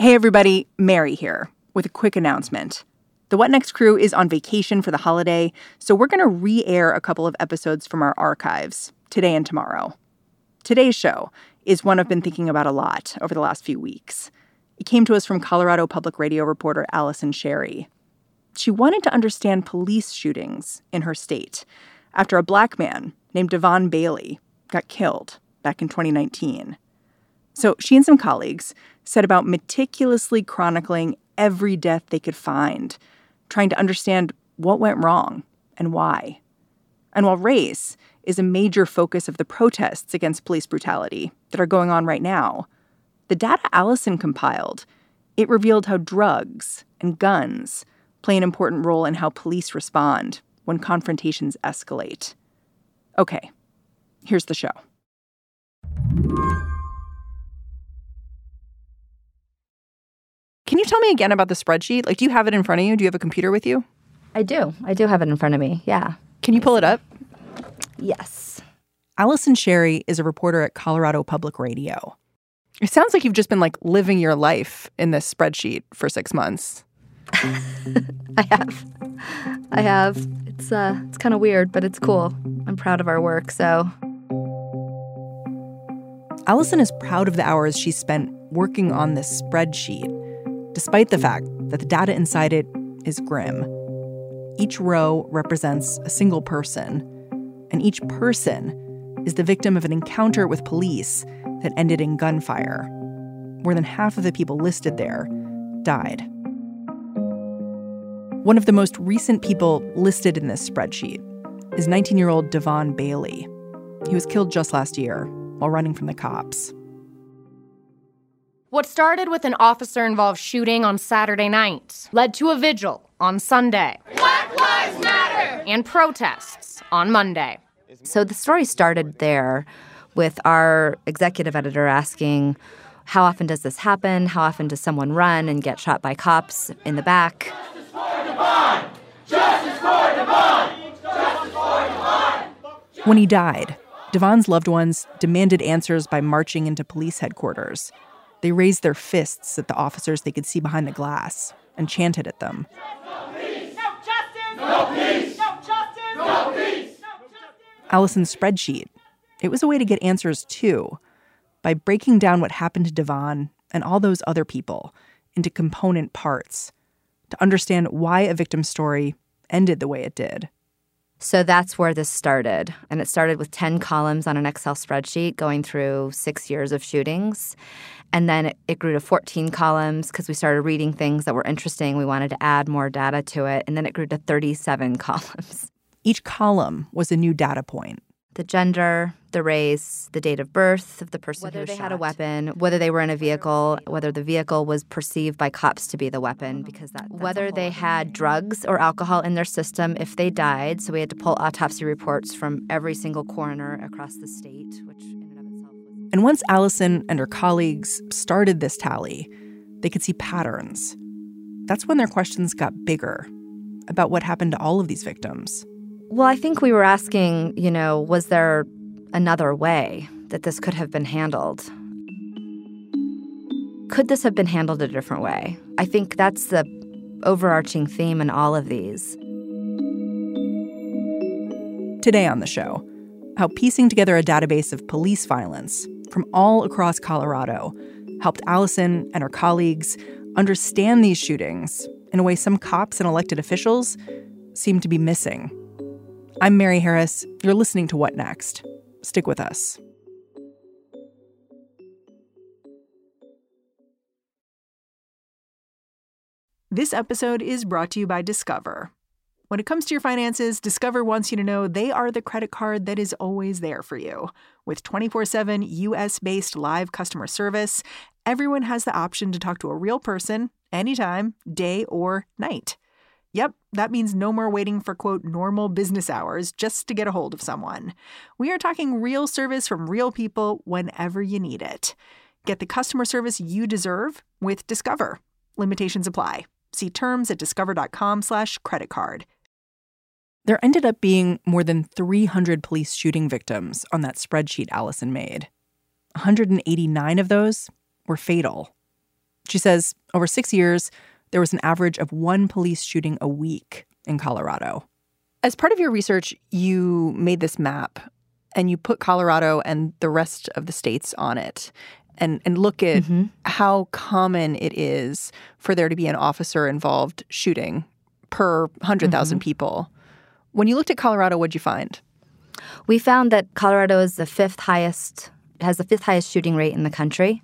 Hey, everybody, Mary here with a quick announcement. The What Next crew is on vacation for the holiday, so we're going to re air a couple of episodes from our archives today and tomorrow. Today's show is one I've been thinking about a lot over the last few weeks. It came to us from Colorado Public Radio reporter Allison Sherry. She wanted to understand police shootings in her state after a black man named De'Von Bailey got killed back in 2019. So she and some colleagues set about meticulously chronicling every death they could find, trying to understand what went wrong and why. And while race is a major focus of the protests against police brutality that are going on right now, the data Allison compiled, it revealed how drugs and guns play an important role in how police respond when confrontations escalate. Okay, here's the show. Can you tell me again about the spreadsheet? Like, do you have it in front of you? Do you have a computer with you? I do. I do have it in front of me. Yeah. Can you pull it up? Yes. Allison Sherry is a reporter at Colorado Public Radio. It sounds like you've just been like living your life in this spreadsheet for six months. I have. I have. It's uh it's kind of weird, but it's cool. I'm proud of our work, so Allison is proud of the hours she spent working on this spreadsheet, despite the fact that the data inside it is grim. Each row represents a single person, and each person is the victim of an encounter with police that ended in gunfire. More than half of the people listed there died. One of the most recent people listed in this spreadsheet is 19 year old De'Von Bailey. He was killed just last year while running from the cops. What started with an officer involved shooting on Saturday night led to a vigil on Sunday. Black Lives Matter! And protests on Monday. So the story started there with our executive editor asking, How often does this happen? How often does someone run and get shot by cops in the back? Justice for De'Von! Justice for De'Von! Justice for De'Von! When he died, De'Von's loved ones demanded answers by marching into police headquarters. They raised their fists at the officers they could see behind the glass and chanted at them. Allison's spreadsheet, it was a way to get answers too, by breaking down what happened to De'Von and all those other people into component parts to understand why a victim's story ended the way it did. So that's where this started. And it started with 10 columns on an Excel spreadsheet going through six years of shootings. And then it, it grew to 14 columns because we started reading things that were interesting. We wanted to add more data to it. And then it grew to 37 columns. Each column was a new data point. The gender, the race, the date of birth of the person whether who they shot. had a weapon, whether they were in a vehicle, whether the vehicle was perceived by cops to be the weapon, uh-huh. because that whether they had drugs or alcohol in their system if they died. So we had to pull autopsy reports from every single coroner across the state, which in and of itself was. And once Allison and her colleagues started this tally, they could see patterns. That's when their questions got bigger about what happened to all of these victims. Well, I think we were asking, you know, was there another way that this could have been handled? Could this have been handled a different way? I think that's the overarching theme in all of these. Today on the show, how piecing together a database of police violence from all across Colorado helped Allison and her colleagues understand these shootings in a way some cops and elected officials seem to be missing. I'm Mary Harris. You're listening to What Next? Stick with us. This episode is brought to you by Discover. When it comes to your finances, Discover wants you to know they are the credit card that is always there for you. With 24 7 US based live customer service, everyone has the option to talk to a real person anytime, day or night. Yep, that means no more waiting for quote normal business hours just to get a hold of someone. We are talking real service from real people whenever you need it. Get the customer service you deserve with Discover. Limitations apply. See terms at discover.com/slash credit card. There ended up being more than 300 police shooting victims on that spreadsheet Allison made. 189 of those were fatal. She says over six years, there was an average of one police shooting a week in Colorado. As part of your research, you made this map and you put Colorado and the rest of the states on it and, and look at mm-hmm. how common it is for there to be an officer involved shooting per 100,000 mm-hmm. people. When you looked at Colorado, what'd you find? We found that Colorado is the fifth highest, has the fifth highest shooting rate in the country.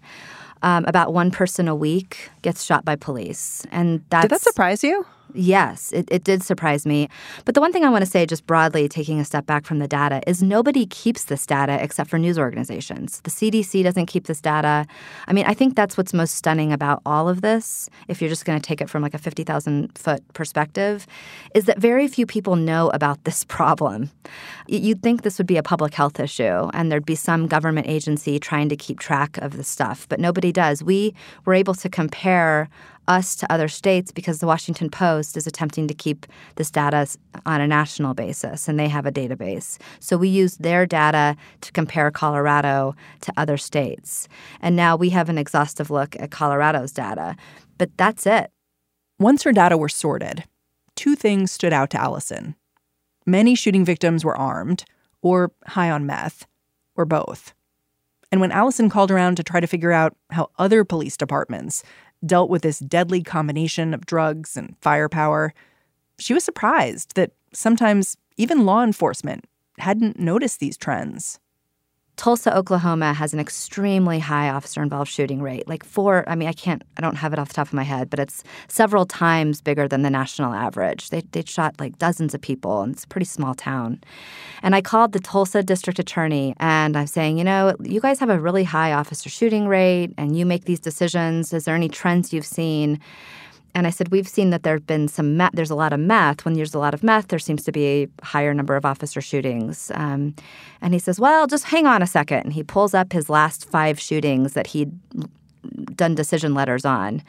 Um, about one person a week gets shot by police, and that's, did that surprise you? Yes, it, it did surprise me. But the one thing I want to say, just broadly, taking a step back from the data, is nobody keeps this data except for news organizations. The CDC doesn't keep this data. I mean, I think that's what's most stunning about all of this, if you're just going to take it from like a 50,000 foot perspective, is that very few people know about this problem. You'd think this would be a public health issue and there'd be some government agency trying to keep track of the stuff, but nobody does. We were able to compare us to other states because the Washington Post is attempting to keep this data on a national basis and they have a database. So we use their data to compare Colorado to other states. And now we have an exhaustive look at Colorado's data. But that's it. Once her data were sorted, two things stood out to Allison. Many shooting victims were armed or high on meth or both. And when Allison called around to try to figure out how other police departments dealt with this deadly combination of drugs and firepower, she was surprised that sometimes even law enforcement hadn't noticed these trends. Tulsa, Oklahoma has an extremely high officer involved shooting rate. Like four, I mean, I can't, I don't have it off the top of my head, but it's several times bigger than the national average. They, they shot like dozens of people, and it's a pretty small town. And I called the Tulsa district attorney and I'm saying, you know, you guys have a really high officer shooting rate and you make these decisions. Is there any trends you've seen? And I said, we've seen that there have been some. There's a lot of meth. When there's a lot of meth, there seems to be a higher number of officer shootings. Um, and he says, well, just hang on a second. And he pulls up his last five shootings that he'd done decision letters on.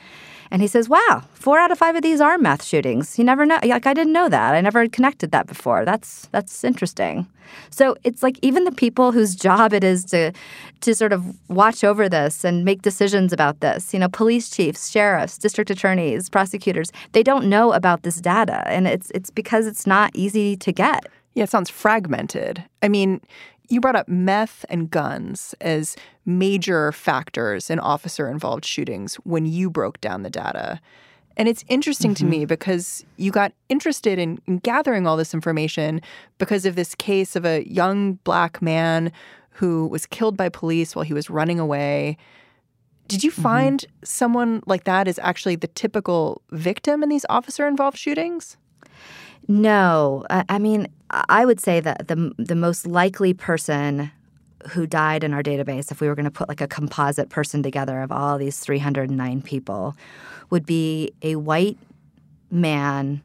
And he says, "Wow, four out of five of these are meth shootings. You never know. Like I didn't know that. I never connected that before. That's that's interesting." So it's like even the people whose job it is to to sort of watch over this and make decisions about this, you know, police chiefs, sheriffs, district attorneys, prosecutors, they don't know about this data, and it's it's because it's not easy to get. Yeah, it sounds fragmented. I mean, you brought up meth and guns as major factors in officer involved shootings when you broke down the data. And it's interesting mm-hmm. to me mm-hmm. because you got interested in, in, gathering all this information because of this case of a young black man who was killed by police while he was running away. Did you mm-hmm. find mm-hmm. someone like that is actually the typical victim in these officer involved shootings? No, I mean, I would say that the the most likely person who died in our database, if we were going to put like a composite person together of all these 309 people, would be a white man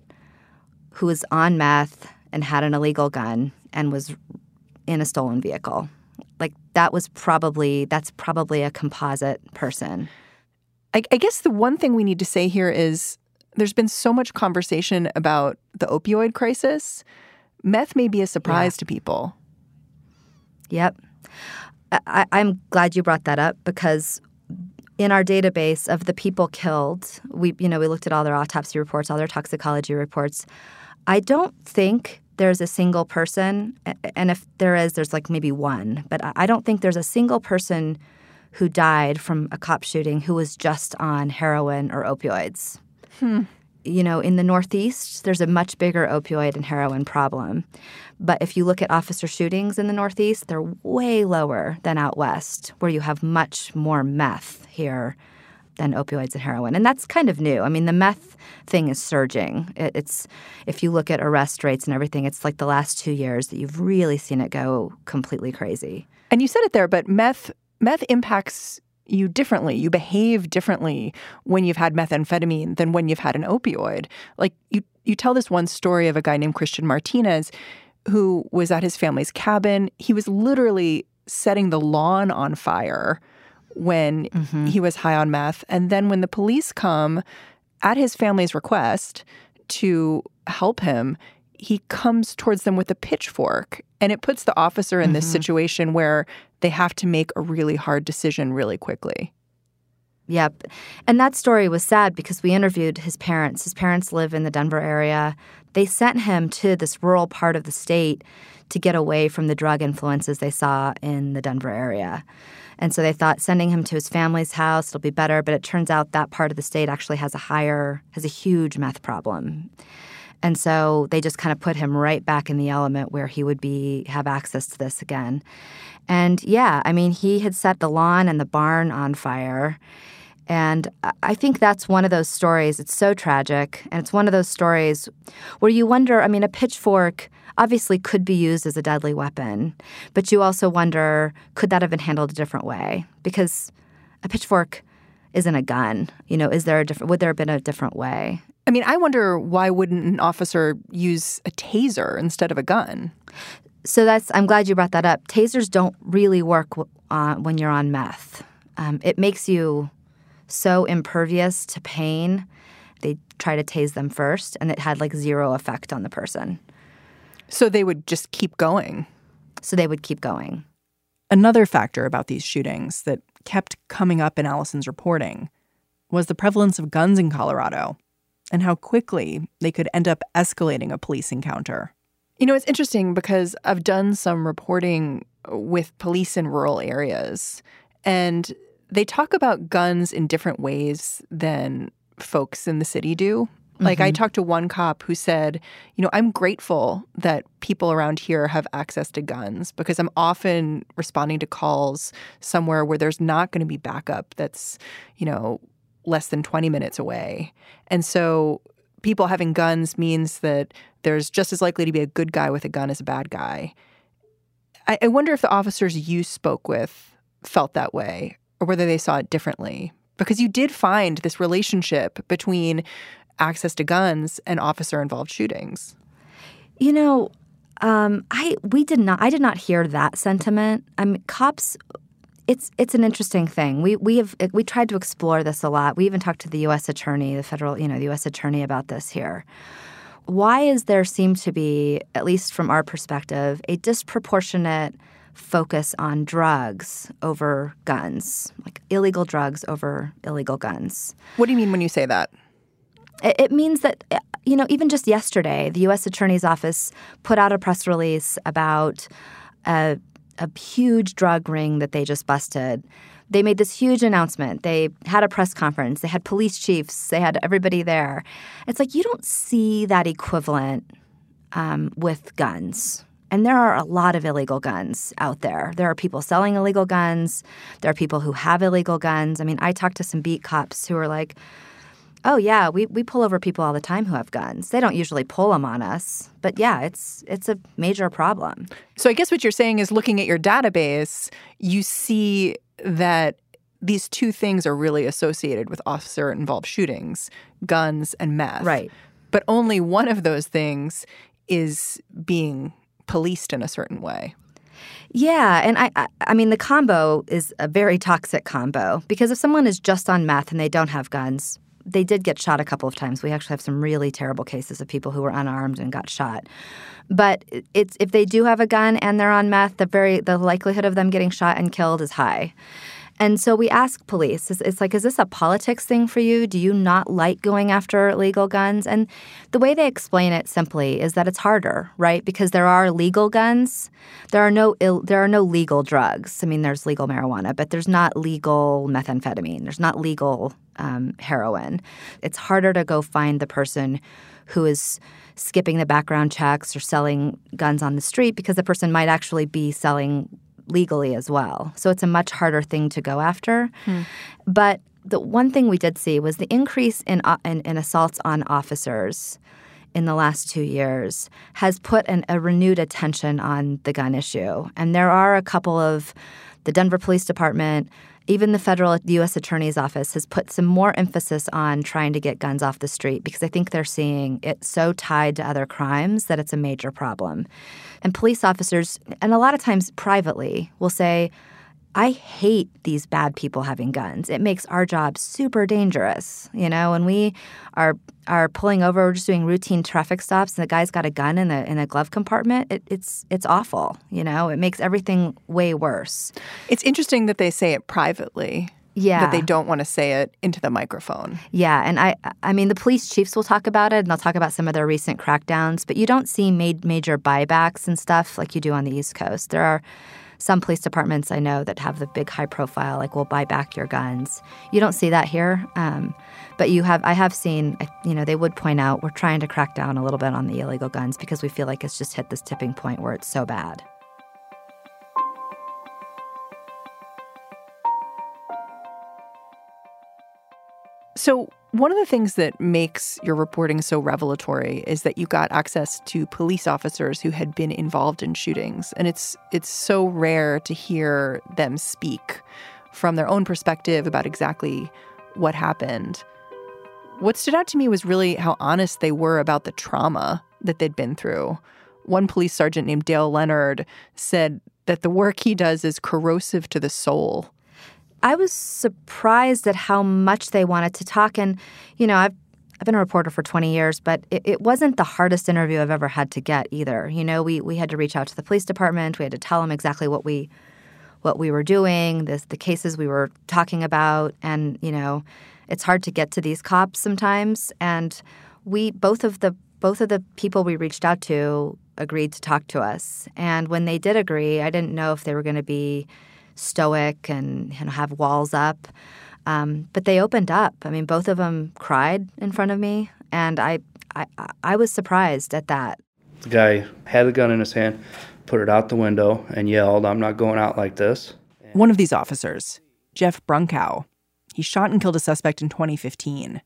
who was on meth and had an illegal gun and was in a stolen vehicle. Like that was probably that's probably a composite person. I, I guess the one thing we need to say here is there's been so much conversation about the opioid crisis. Meth may be a surprise yeah. to people. Yep. I, I'm glad you brought that up because in our database of the people killed, we you know we looked at all their autopsy reports, all their toxicology reports. I don't think there's a single person, and if there is, there's like maybe one, but I don't think there's a single person who died from a cop shooting who was just on heroin or opioids. Hmm. You know, in the Northeast, there's a much bigger opioid and heroin problem. But if you look at officer shootings in the Northeast, they're way lower than out West, where you have much more meth here than opioids and heroin. And that's kind of new. I mean, the meth thing is surging. it's if you look at arrest rates and everything, it's like the last 2 years that you've really seen it go completely crazy. And you said it there, but meth meth impacts you differently. You behave differently when you've had methamphetamine than when you've had an opioid. Like you you tell this one story of a guy named Christian Martinez who was at his family's cabin. He was literally setting the lawn on fire when mm-hmm. he was high on meth. And then when the police come at his family's request to help him, he comes towards them with a pitchfork. And it puts the officer in mm-hmm. this situation where they have to make a really hard decision really quickly. Yep. And that story was sad because we interviewed his parents. His parents live in the Denver area. They sent him to this rural part of the state to get away from the drug influences they saw in the Denver area. And so they thought sending him to his family's house it'll be better, but it turns out that part of the state actually has a higher has a huge meth problem. And so they just kind of put him right back in the element where he would be have access to this again. And yeah, I mean, he had set the lawn and the barn on fire. And I think that's one of those stories. It's so tragic. And it's one of those stories where you wonder I mean, a pitchfork obviously could be used as a deadly weapon, but you also wonder could that have been handled a different way? Because a pitchfork isn't a gun. You know, is there a different, would there have been a different way? I mean, I wonder why wouldn't an officer use a taser instead of a gun? So that's, I'm glad you brought that up. Tasers don't really work uh, when you're on meth. Um, it makes you so impervious to pain. They try to tase them first, and it had like zero effect on the person. So they would just keep going. So they would keep going. Another factor about these shootings that kept coming up in Allison's reporting was the prevalence of guns in Colorado and how quickly they could end up escalating a police encounter. You know, it's interesting because I've done some reporting with police in rural areas, and they talk about guns in different ways than folks in the city do. Like mm-hmm. I talked to one cop who said, you know, I'm grateful that people around here have access to guns because I'm often responding to calls somewhere where there's not going to be backup that's, you know, less than 20 minutes away. And so people having guns means that there's just as likely to be a good guy with a gun as a bad guy. I, I wonder if the officers you spoke with felt that way or whether they saw it differently. Because you did find this relationship between access to guns and officer involved shootings. You know, um, I we did not I did not hear that sentiment. I mean, cops. It's it's an interesting thing. We we have we tried to explore this a lot. We even talked to the U.S. attorney, the federal you know the U.S. attorney about this here. Why is there seem to be, at least from our perspective, a disproportionate focus on drugs over guns, like illegal drugs over illegal guns. What do you mean when you say that? It means that, you know, even just yesterday, the U.S. Attorney's Office put out a press release about a, a huge drug ring that they just busted. They made this huge announcement. They had a press conference. They had police chiefs. They had everybody there. It's like you don't see that equivalent um, with guns and there are a lot of illegal guns out there. There are people selling illegal guns. There are people who have illegal guns. I mean, I talked to some beat cops who are like, oh yeah, we, we pull over people all the time who have guns. They don't usually pull them on us, but yeah, it's it's a major problem. So I guess what you're saying is looking at your database, you see that these two things are really associated with officer involved shootings, guns and meth. Right. But only one of those things is being policed in a certain way. Yeah, and I, I, I mean the combo is a very toxic combo because if someone is just on meth and they don't have guns, they did get shot a couple of times. We actually have some really terrible cases of people who were unarmed and got shot. But it's if they do have a gun and they're on meth, the very the likelihood of them getting shot and killed is high. And so we ask police, it's, like, is this a politics thing for you? Do you not like going after illegal guns? And the way they explain it simply is that it's harder, right? Because there are legal guns. There are no Ill, there are no legal drugs. I mean, there's legal marijuana, but there's not legal methamphetamine. There's not legal um, heroin. It's harder to go find the person who is skipping the background checks or selling guns on the street because the person might actually be selling legally as well. So it's a much harder thing to go after. Hmm. But the one thing we did see was the increase in, uh, in, in assaults on officers in the last two years has put an, a renewed attention on the gun issue. And there are a couple of the Denver Police Department, even the federal U.S. Attorney's Office has put some more emphasis on trying to get guns off the street because I think they're seeing it so tied to other crimes that it's a major problem. And police officers, and a lot of times privately, will say, I hate these bad people having guns. It makes our job super dangerous. You know, when we are are pulling over, we're just doing routine traffic stops, and the guy's got a gun in the in a glove compartment. It, it's it's awful. You know, it makes everything way worse. It's interesting that they say it privately. Yeah. That they don't want to say it into the microphone. Yeah, and I I mean the police chiefs will talk about it and they'll talk about some of their recent crackdowns, but you don't see made major buybacks and stuff like you do on the East Coast. There are some police departments I know that have the big high profile, like we'll buy back your guns. You don't see that here, um, but you have. I have seen. You know, they would point out we're trying to crack down a little bit on the illegal guns because we feel like it's just hit this tipping point where it's so bad. So, one of the things that makes your reporting so revelatory is that you got access to police officers who had been involved in shootings, and it's it's so rare to hear them speak from their own perspective about exactly what happened. What stood out to me was really how honest they were about the trauma that they'd been through. One police sergeant named Dale Leonard said that the work he does is corrosive to the soul I was surprised at how much they wanted to talk. And, you know, I've I've been a reporter for 20 years, but it, it, wasn't the hardest interview I've ever had to get either. You know, we we had to reach out to the police department. We had to tell them exactly what we what we were doing, the the cases we were talking about, and you know, it's hard to get to these cops sometimes. And we both of the both of the people we reached out to agreed to talk to us. And when they did agree, I didn't know if they were going to be stoic and you know, have walls up. Um, but they opened up. I mean, both of them cried in front of me, and I, I, I was surprised at that. The guy had a gun in his hand, put it out the window, and yelled, "I'm not going out like this." One of these officers, Jeff Brunkow, he shot and killed a suspect in 2015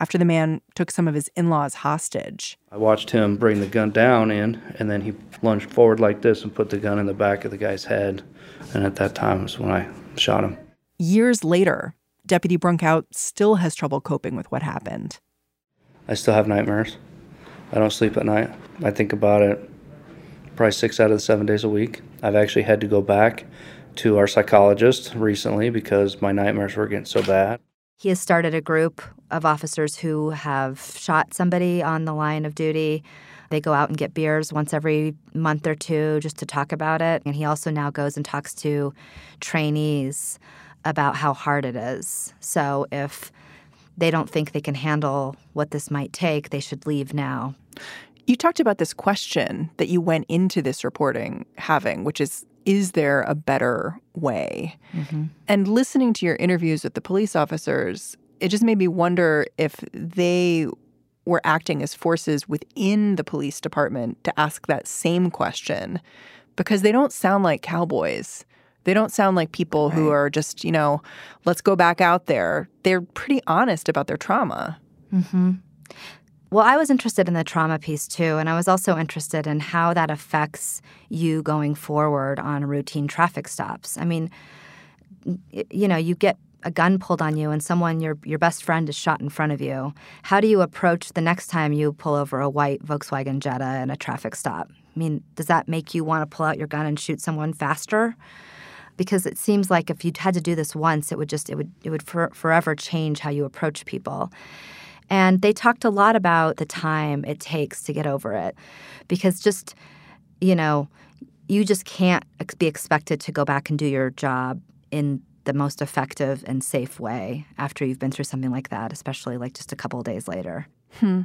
after the man took some of his in laws hostage. I watched him bring the gun down in, and then he lunged forward like this and put the gun in the back of the guy's head. And at that time was when I shot him. Years later, Deputy Brunkow still has trouble coping with what happened. I still have nightmares. I don't sleep at night. I think about it probably six out of the seven days a week. I've actually had to go back to our psychologist recently because my nightmares were getting so bad. He has started a group of officers who have shot somebody on the line of duty. They go out and get beers once every month or two just to talk about it. And he also now goes and talks to trainees about how hard it is. So if they don't think they can handle what this might take, they should leave now. You talked about this question that you went into this reporting having, which is is there a better way? Mm-hmm. And listening to your interviews with the police officers, it just made me wonder if they were acting as forces within the police department to ask that same question because they don't sound like cowboys. They don't sound like people right. who are just, you know, let's go back out there. They're pretty honest about their trauma. Mm-hmm. Well, I was interested in the trauma piece too, and I was also interested in how that affects you going forward on routine traffic stops. I mean, you know, you get a gun pulled on you and someone your your best friend is shot in front of you. How do you approach the next time you pull over a white Volkswagen Jetta in a traffic stop? I mean, does that make you want to pull out your gun and shoot someone faster? Because it seems like if you had to do this once, it would just it would it would for, forever change how you approach people. And they talked a lot about the time it takes to get over it because just, you know, you just can't be expected to go back and do your job in the most effective and safe way after you've been through something like that, especially like just a couple of days later. Hmm.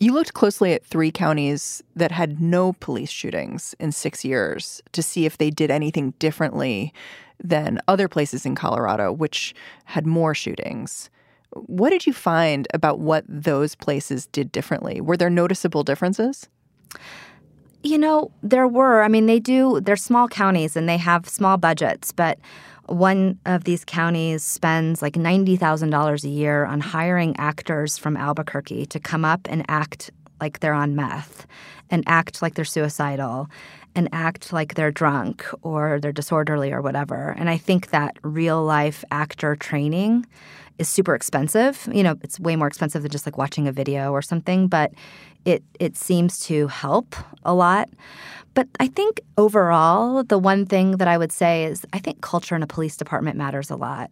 You looked closely at three counties that had no police shootings in six years to see if they did anything differently than other places in Colorado, which had more shootings. What did you find about what those places did differently? Were there noticeable differences? You know, there were. I mean, they do, they're small counties and they have small budgets, but one of these counties spends like $90,000 a year on hiring actors from Albuquerque to come up and act like they're on meth and act like they're suicidal and act like they're drunk or they're disorderly or whatever. And I think that real life actor training is super expensive. You know, it's way more expensive than just like watching a video or something, but it it seems to help a lot. But I think overall, the one thing that I would say is I think culture in a police department matters a lot.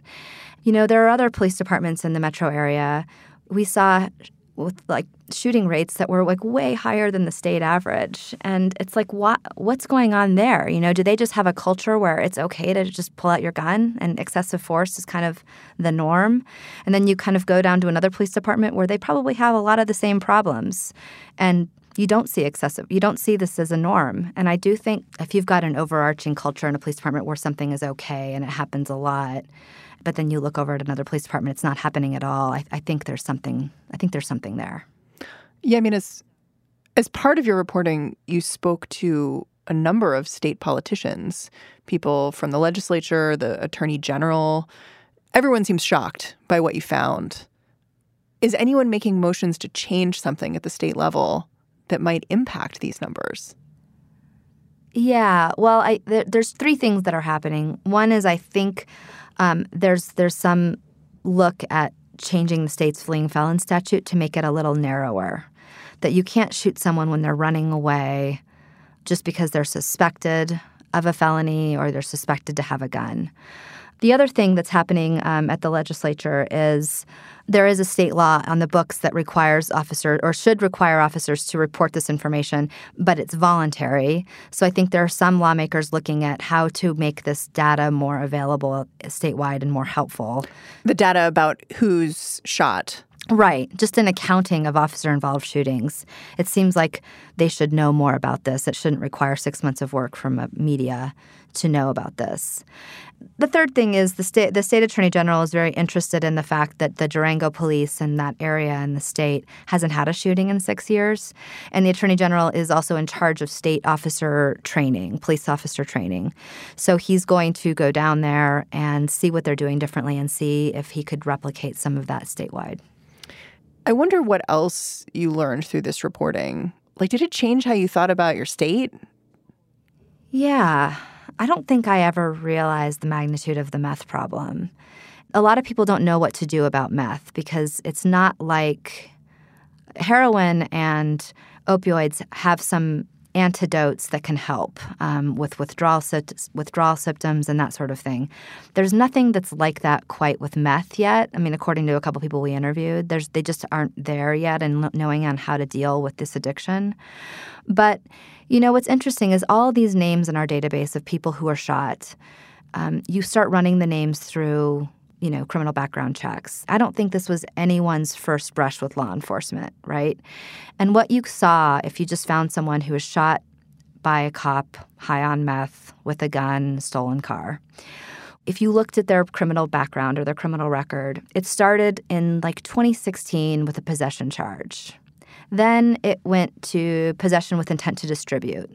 You know, there are other police departments in the metro area. We saw with like shooting rates that were like way higher than the state average. And it's like what what's going on there? You know, do they just have a culture where it's okay to just pull out your gun and excessive force is kind of the norm? And then you kind of go down to another police department where they probably have a lot of the same problems. And you don't see excessive you don't see this as a norm. And i do think if you've got an overarching culture in a police department where something is okay and it happens a lot but then you look over at another police department it's not happening at all i, I think there's something i think there's something there. Yeah i mean as as part of your reporting you spoke to a number of state politicians people from the legislature the attorney general. Everyone seems shocked by what you found. Is anyone making motions to change something at the state level that might impact these numbers? Yeah, well, I, there, there's three things that are happening. One is I think um, there's there's some look at changing the state's fleeing felon statute to make it a little narrower, that you can't shoot someone when they're running away just because they're suspected of a felony or they're suspected to have a gun. The other thing that's happening um, at the legislature is there is a state law on the books that requires officers or should require officers to report this information, but it's voluntary. So I think there are some lawmakers looking at how to make this data more available statewide and more helpful. The data about who's shot. Right. Just an accounting of officer involved shootings. It seems like they should know more about this. It shouldn't require six months of work from a media to know about this. The third thing is the state the state attorney general is very interested in the fact that the Durango police in that area in the state hasn't had a shooting in 6 years and the attorney general is also in charge of state officer training, police officer training. So he's going to go down there and see what they're doing differently and see if he could replicate some of that statewide. I wonder what else you learned through this reporting. Like, did it change how you thought about your state? Yeah. I don't think I ever realized the magnitude of the meth problem. A lot of people don't know what to do about meth because it's not like heroin and opioids have some antidotes that can help um, with withdrawal withdrawal symptoms and that sort of thing. There's nothing that's like that quite with meth yet. I mean, according to a couple people we interviewed, there's they just aren't there yet in knowing on how to deal with this addiction. But you know what's interesting is all these names in our database of people who are shot. Um, you start running the names through you know, criminal background checks. I don't think this was anyone's first brush with law enforcement, right? And what you saw if you just found someone who was shot by a cop high on meth with a gun, stolen car. If you looked at their criminal background or their criminal record, it started in like 2016 with a possession charge. Then it went to possession with intent to distribute.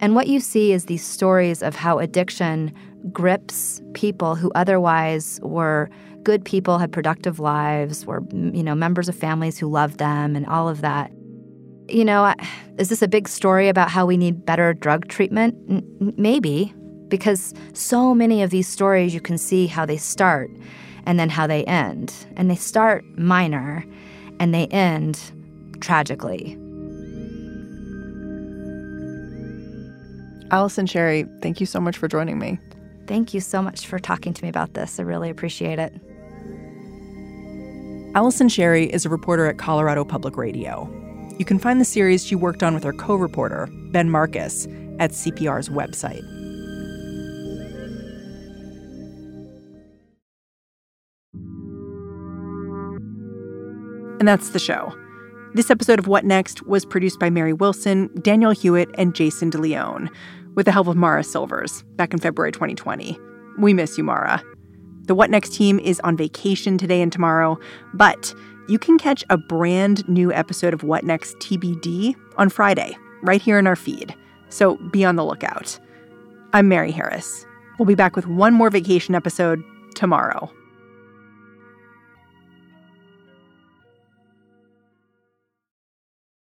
And what you see is these stories of how addiction grips people who otherwise were good people, had productive lives, were mm, you know members of families who loved them, and all of that. You know, is this a big story about how we need better drug treatment? N- maybe, because so many of these stories you can see how they start and then how they end, and they start minor, and they end tragically. Allison Sherry, thank you so much for joining me. Thank you so much for talking to me about this. I really appreciate it. Allison Sherry is a reporter at Colorado Public Radio. You can find the series she worked on with her co reporter, Ben Markus, at CPR's website. And that's the show. This episode of What Next was produced by Mary Wilson, Daniel Hewitt, and Jason DeLeon with the help of Mara Silvers back in February 2020. We miss you, Mara. The What Next team is on vacation today and tomorrow, but you can catch a brand new episode of What Next TBD on Friday, right here in our feed. So be on the lookout. I'm Mary Harris. We'll be back with one more vacation episode tomorrow.